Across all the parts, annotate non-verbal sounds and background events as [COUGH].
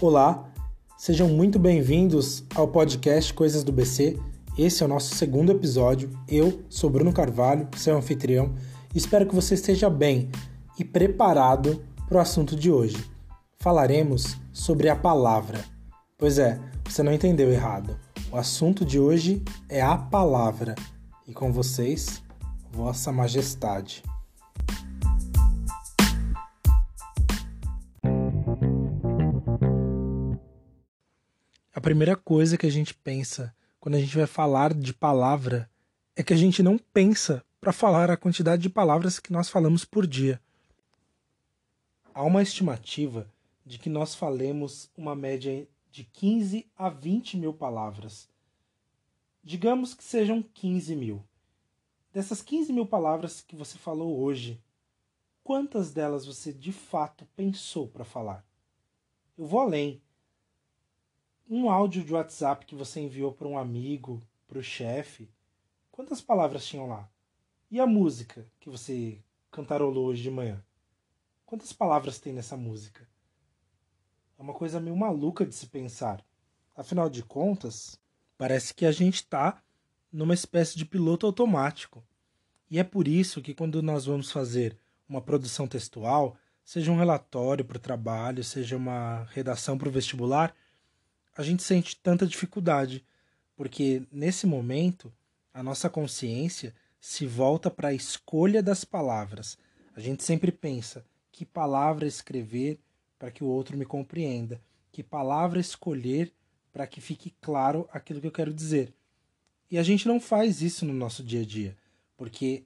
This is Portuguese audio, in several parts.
Olá, sejam muito bem-vindos ao podcast Coisas do BC. Esse é o nosso segundo episódio. Eu sou Bruno Carvalho, seu anfitrião, espero que você esteja bem e preparado para o assunto de hoje. Falaremos sobre a palavra. Pois é, você não entendeu errado. O assunto de hoje é a palavra. E com vocês, Vossa Majestade. A primeira coisa que a gente pensa quando a gente vai falar de palavra é que a gente não pensa para falar a quantidade de palavras que nós falamos por dia. Há uma estimativa de que nós falemos uma média de 15 a 20 mil palavras. Digamos que sejam 15 mil. Dessas 15 mil palavras que você falou hoje, quantas delas você de fato pensou para falar? Eu vou além um áudio de WhatsApp que você enviou para um amigo, para o chefe, quantas palavras tinham lá? E a música que você cantarolou hoje de manhã? Quantas palavras tem nessa música? É uma coisa meio maluca de se pensar. Afinal de contas, parece que a gente está numa espécie de piloto automático. E é por isso que quando nós vamos fazer uma produção textual, seja um relatório para o trabalho, seja uma redação para o vestibular, a gente sente tanta dificuldade, porque nesse momento a nossa consciência se volta para a escolha das palavras. A gente sempre pensa que palavra escrever para que o outro me compreenda, que palavra escolher para que fique claro aquilo que eu quero dizer. E a gente não faz isso no nosso dia a dia, porque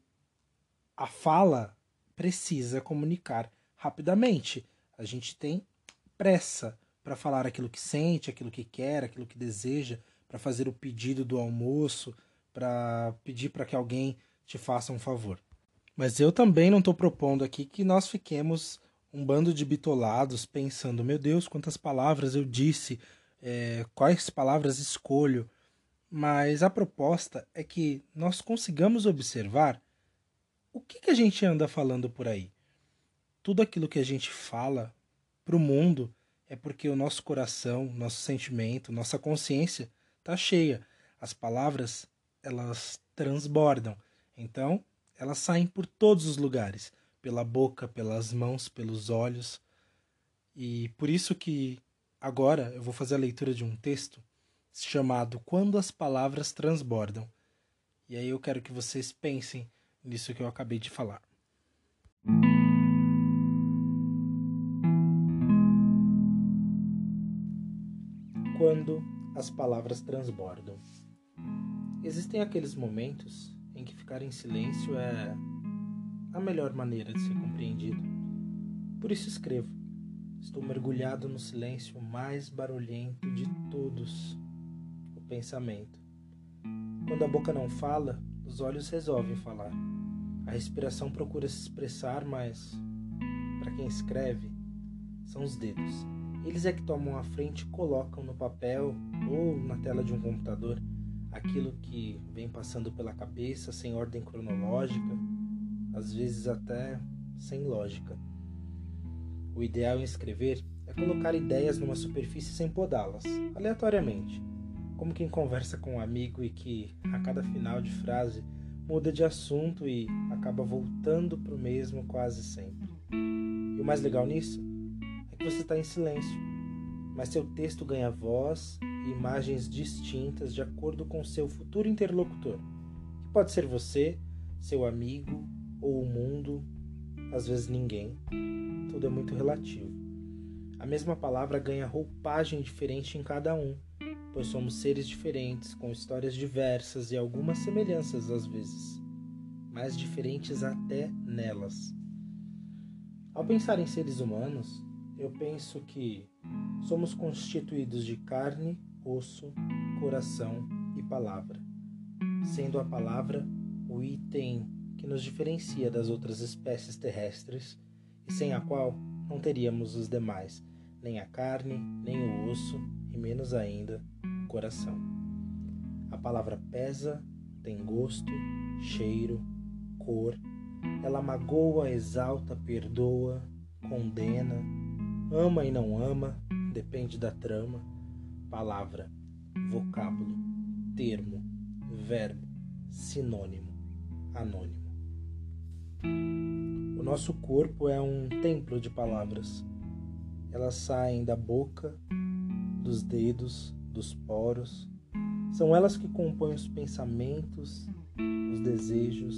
a fala precisa comunicar rapidamente. A gente tem pressa para falar aquilo que sente, aquilo que quer, aquilo que deseja, para fazer o pedido do almoço, para pedir para que alguém te faça um favor. Mas eu também não estou propondo aqui que nós fiquemos um bando de bitolados pensando: meu Deus, quantas palavras eu disse, é, quais palavras escolho. Mas a proposta é que nós consigamos observar o que, que a gente anda falando por aí. Tudo aquilo que a gente fala para o mundo é porque o nosso coração, nosso sentimento, nossa consciência está cheia. As palavras, elas transbordam. Então, elas saem por todos os lugares, pela boca, pelas mãos, pelos olhos. E por isso que agora eu vou fazer a leitura de um texto chamado Quando as palavras transbordam. E aí eu quero que vocês pensem nisso que eu acabei de falar. Quando as palavras transbordam. Existem aqueles momentos em que ficar em silêncio é a melhor maneira de ser compreendido. Por isso escrevo. Estou mergulhado no silêncio mais barulhento de todos o pensamento. Quando a boca não fala, os olhos resolvem falar. A respiração procura se expressar, mas para quem escreve, são os dedos. Eles é que tomam a frente e colocam no papel ou na tela de um computador aquilo que vem passando pela cabeça sem ordem cronológica, às vezes até sem lógica. O ideal em escrever é colocar ideias numa superfície sem podá-las, aleatoriamente, como quem conversa com um amigo e que, a cada final de frase, muda de assunto e acaba voltando para o mesmo quase sempre. E o mais legal nisso você está em silêncio, mas seu texto ganha voz e imagens distintas de acordo com seu futuro interlocutor, que pode ser você, seu amigo ou o mundo, às vezes ninguém. Tudo é muito relativo. A mesma palavra ganha roupagem diferente em cada um, pois somos seres diferentes, com histórias diversas e algumas semelhanças às vezes, mas diferentes até nelas. Ao pensar em seres humanos, eu penso que somos constituídos de carne, osso, coração e palavra, sendo a palavra o item que nos diferencia das outras espécies terrestres e sem a qual não teríamos os demais, nem a carne, nem o osso e menos ainda o coração. A palavra pesa, tem gosto, cheiro, cor, ela magoa, exalta, perdoa, condena, ama e não ama, depende da trama, palavra, vocábulo, termo, verbo, sinônimo, anônimo. O nosso corpo é um templo de palavras. Elas saem da boca, dos dedos, dos poros. São elas que compõem os pensamentos, os desejos,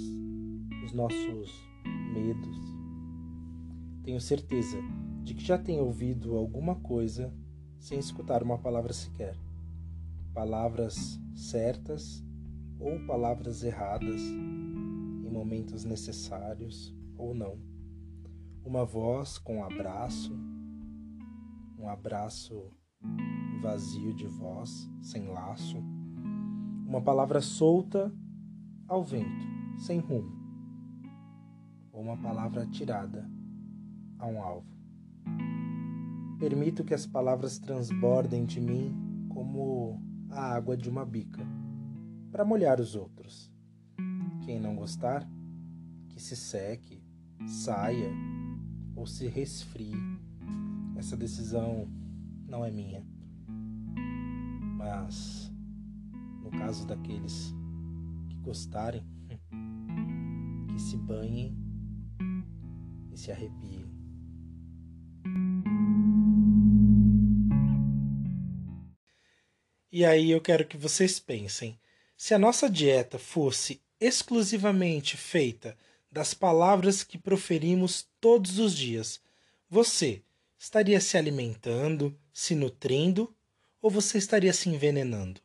os nossos medos. Tenho certeza de que já tem ouvido alguma coisa sem escutar uma palavra sequer. Palavras certas ou palavras erradas em momentos necessários ou não. Uma voz com um abraço, um abraço vazio de voz, sem laço. Uma palavra solta ao vento, sem rumo. Ou uma palavra atirada a um alvo. Permito que as palavras transbordem de mim como a água de uma bica, para molhar os outros. Quem não gostar, que se seque, saia ou se resfrie. Essa decisão não é minha. Mas, no caso daqueles que gostarem, [LAUGHS] que se banhem e se arrepiem. E aí eu quero que vocês pensem: se a nossa dieta fosse exclusivamente feita das palavras que proferimos todos os dias, você estaria se alimentando, se nutrindo ou você estaria se envenenando?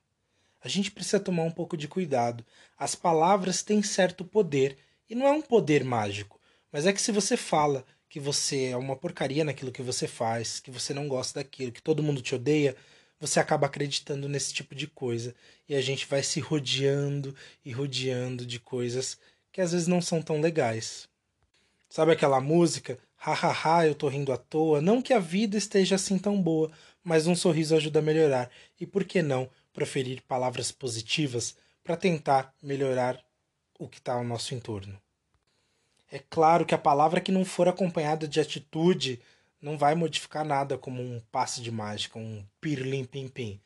A gente precisa tomar um pouco de cuidado. As palavras têm certo poder e não é um poder mágico, mas é que se você fala que você é uma porcaria naquilo que você faz, que você não gosta daquilo, que todo mundo te odeia, você acaba acreditando nesse tipo de coisa e a gente vai se rodeando e rodeando de coisas que às vezes não são tão legais. Sabe aquela música? Hahaha, eu tô rindo à toa. Não que a vida esteja assim tão boa, mas um sorriso ajuda a melhorar. E por que não proferir palavras positivas para tentar melhorar o que está ao nosso entorno? É claro que a palavra que não for acompanhada de atitude não vai modificar nada como um passe de mágica, um pirlim pim pim.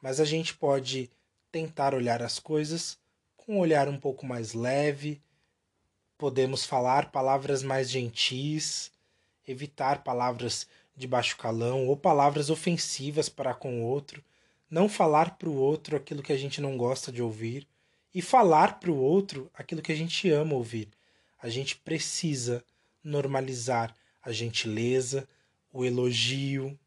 Mas a gente pode tentar olhar as coisas com um olhar um pouco mais leve. Podemos falar palavras mais gentis, evitar palavras de baixo calão ou palavras ofensivas para com o outro, não falar para o outro aquilo que a gente não gosta de ouvir e falar para o outro aquilo que a gente ama ouvir. A gente precisa normalizar a gentileza, o elogio.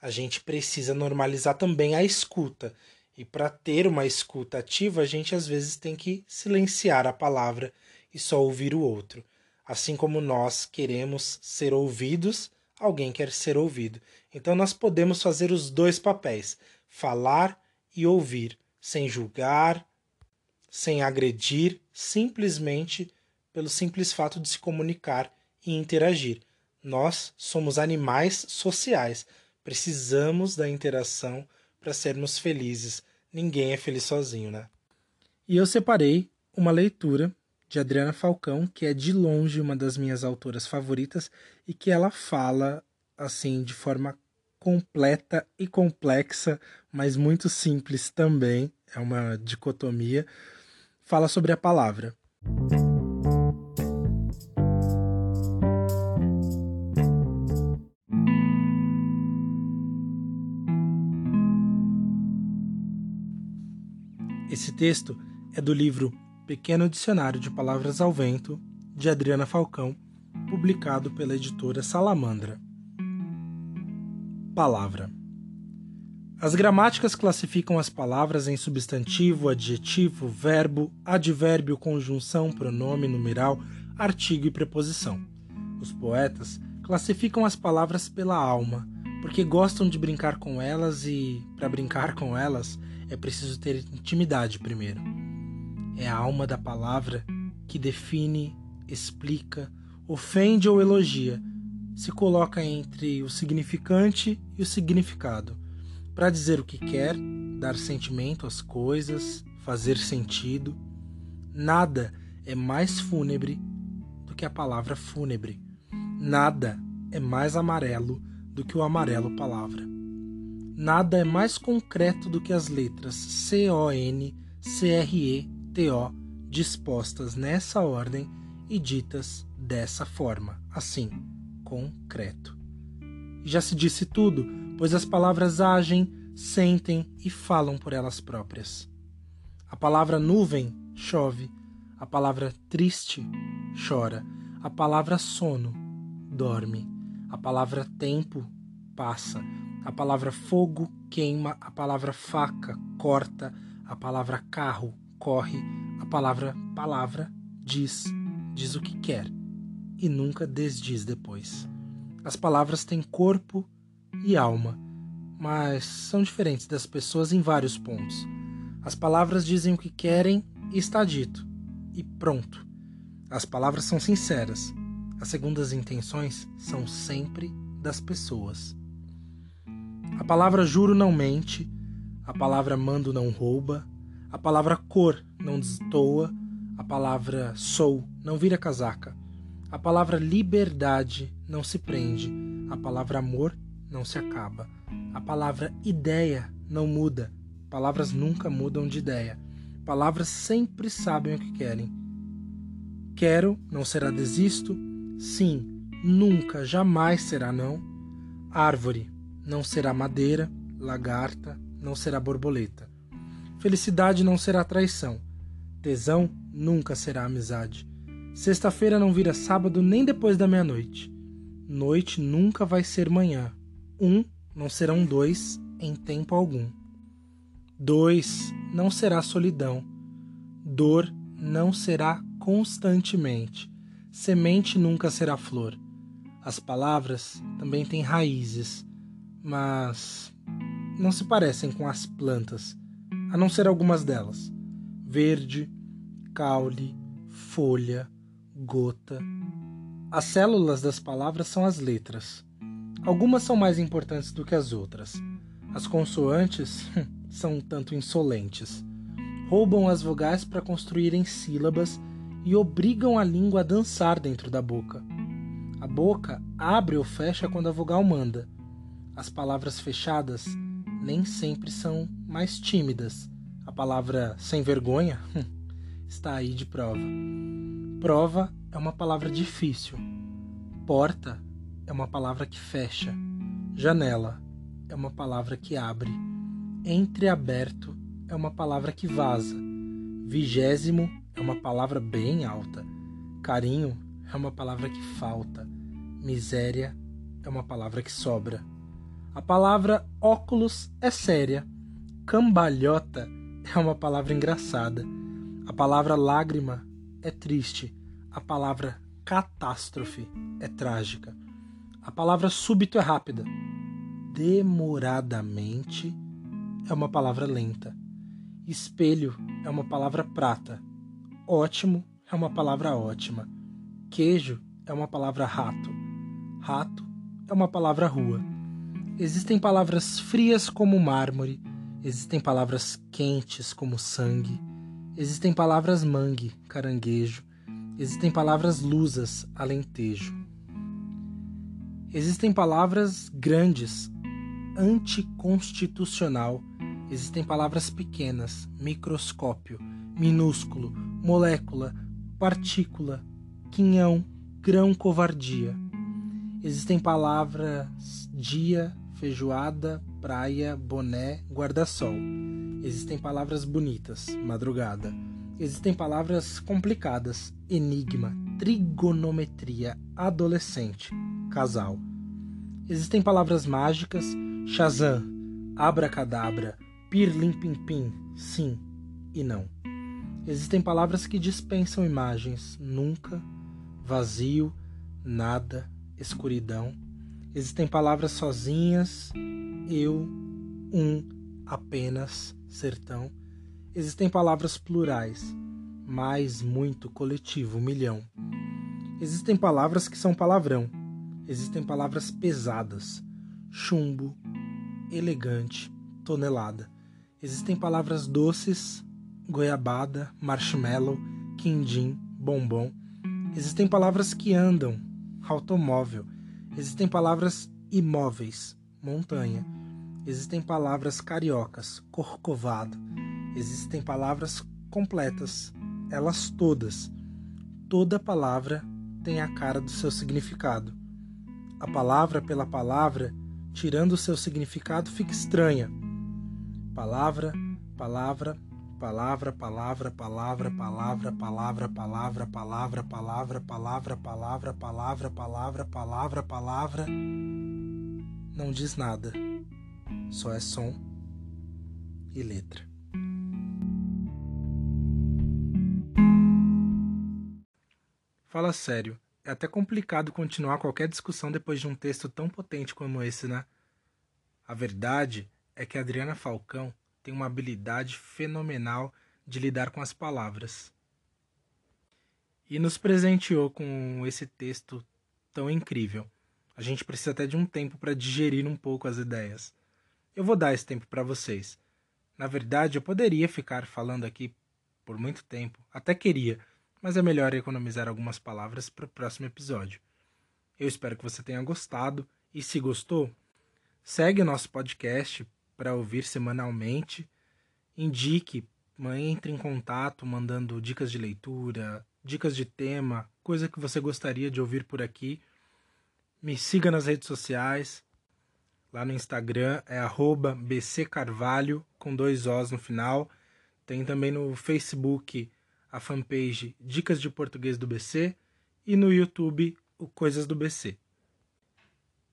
A gente precisa normalizar também a escuta. E para ter uma escuta ativa, a gente às vezes tem que silenciar a palavra e só ouvir o outro. Assim como nós queremos ser ouvidos, alguém quer ser ouvido. Então nós podemos fazer os dois papéis: falar e ouvir, sem julgar, sem agredir, simplesmente pelo simples fato de se comunicar e interagir. Nós somos animais sociais. Precisamos da interação para sermos felizes. Ninguém é feliz sozinho, né? E eu separei uma leitura de Adriana Falcão, que é de longe uma das minhas autoras favoritas e que ela fala assim de forma completa e complexa, mas muito simples também, é uma dicotomia. Fala sobre a palavra. Texto é do livro Pequeno Dicionário de Palavras ao Vento, de Adriana Falcão, publicado pela editora Salamandra. Palavra. As gramáticas classificam as palavras em substantivo, adjetivo, verbo, advérbio, conjunção, pronome, numeral, artigo e preposição. Os poetas classificam as palavras pela alma, porque gostam de brincar com elas e, para brincar com elas, é preciso ter intimidade primeiro. É a alma da palavra que define, explica, ofende ou elogia, se coloca entre o significante e o significado, para dizer o que quer, dar sentimento às coisas, fazer sentido. Nada é mais fúnebre do que a palavra fúnebre. Nada é mais amarelo do que o amarelo palavra. Nada é mais concreto do que as letras C-O-N, C-R-E-T-O dispostas nessa ordem e ditas dessa forma, assim, concreto. Já se disse tudo, pois as palavras agem, sentem e falam por elas próprias. A palavra nuvem chove, a palavra triste chora, a palavra sono dorme, a palavra tempo passa, a palavra fogo queima, a palavra faca corta, a palavra carro corre, a palavra palavra diz, diz o que quer e nunca desdiz depois. As palavras têm corpo e alma, mas são diferentes das pessoas em vários pontos. As palavras dizem o que querem e está dito, e pronto. As palavras são sinceras. As segundas intenções são sempre das pessoas. A palavra juro não mente, a palavra mando não rouba, a palavra cor não destoa, a palavra sou não vira casaca, a palavra liberdade não se prende, a palavra amor não se acaba, a palavra ideia não muda, palavras nunca mudam de ideia, palavras sempre sabem o que querem. Quero não será desisto, sim, nunca, jamais será não. Árvore não será madeira, lagarta não será borboleta. Felicidade não será traição. Tesão nunca será amizade. Sexta-feira não vira sábado nem depois da meia-noite. Noite nunca vai ser manhã. Um não serão dois em tempo algum. Dois não será solidão. Dor não será constantemente. Semente nunca será flor. As palavras também têm raízes, mas não se parecem com as plantas a não ser algumas delas: verde, caule, folha, gota. As células das palavras são as letras. Algumas são mais importantes do que as outras. As consoantes [LAUGHS] são um tanto insolentes. Roubam as vogais para construírem sílabas e obrigam a língua a dançar dentro da boca. A boca abre ou fecha quando a vogal manda. As palavras fechadas nem sempre são mais tímidas. A palavra sem vergonha [LAUGHS] está aí de prova. Prova é uma palavra difícil. Porta é uma palavra que fecha. Janela é uma palavra que abre. Entreaberto é uma palavra que vaza. Vigésimo é uma palavra bem alta. Carinho é uma palavra que falta. Miséria é uma palavra que sobra. A palavra óculos é séria. Cambalhota é uma palavra engraçada. A palavra lágrima é triste. A palavra catástrofe é trágica. A palavra súbito é rápida. Demoradamente é uma palavra lenta. Espelho é uma palavra prata. Ótimo é uma palavra ótima. Queijo é uma palavra rato. Rato é uma palavra rua. Existem palavras frias como mármore, existem palavras quentes como sangue, existem palavras mangue, caranguejo, existem palavras lusas, alentejo. Existem palavras grandes, anticonstitucional, existem palavras pequenas, microscópio, minúsculo, molécula, partícula, quinhão, grão, covardia. Existem palavras dia, feijoada, praia, boné, guarda-sol. Existem palavras bonitas, madrugada. Existem palavras complicadas, enigma, trigonometria, adolescente, casal. Existem palavras mágicas, Shazam, abracadabra, pirlim-pim-pim, sim e não. Existem palavras que dispensam imagens, nunca, vazio, nada, escuridão Existem palavras sozinhas, eu, um, apenas, sertão. Existem palavras plurais, mais, muito, coletivo, milhão. Existem palavras que são palavrão. Existem palavras pesadas, chumbo, elegante, tonelada. Existem palavras doces, goiabada, marshmallow, quindim, bombom. Existem palavras que andam, automóvel Existem palavras imóveis, montanha. Existem palavras cariocas, corcovado. Existem palavras completas, elas todas. Toda palavra tem a cara do seu significado. A palavra pela palavra, tirando o seu significado, fica estranha. Palavra, palavra, palavra, palavra, palavra, palavra, palavra, palavra, palavra, palavra, palavra, palavra, palavra, palavra, palavra, palavra, não diz nada. Só é som e letra. Fala sério, é até complicado continuar qualquer discussão depois de um texto tão potente como esse, né? A verdade é que Adriana Falcão tem uma habilidade fenomenal de lidar com as palavras. E nos presenteou com esse texto tão incrível. A gente precisa até de um tempo para digerir um pouco as ideias. Eu vou dar esse tempo para vocês. Na verdade, eu poderia ficar falando aqui por muito tempo, até queria, mas é melhor economizar algumas palavras para o próximo episódio. Eu espero que você tenha gostado e se gostou, segue o nosso podcast para ouvir semanalmente. Indique, entre em contato mandando dicas de leitura, dicas de tema, coisa que você gostaria de ouvir por aqui. Me siga nas redes sociais. Lá no Instagram é bccarvalho com dois Os no final. Tem também no Facebook a fanpage Dicas de Português do BC e no YouTube o Coisas do BC.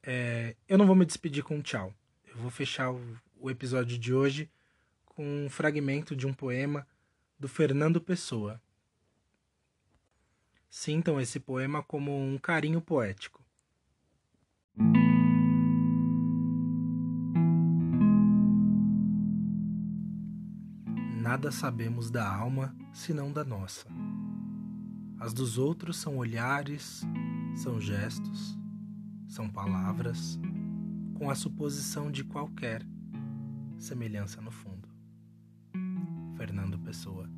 É, eu não vou me despedir com um tchau. Eu vou fechar o, o episódio de hoje com um fragmento de um poema do Fernando Pessoa. Sintam esse poema como um carinho poético. Nada sabemos da alma senão da nossa. As dos outros são olhares, são gestos, são palavras, com a suposição de qualquer semelhança no fundo. Fernando Pessoa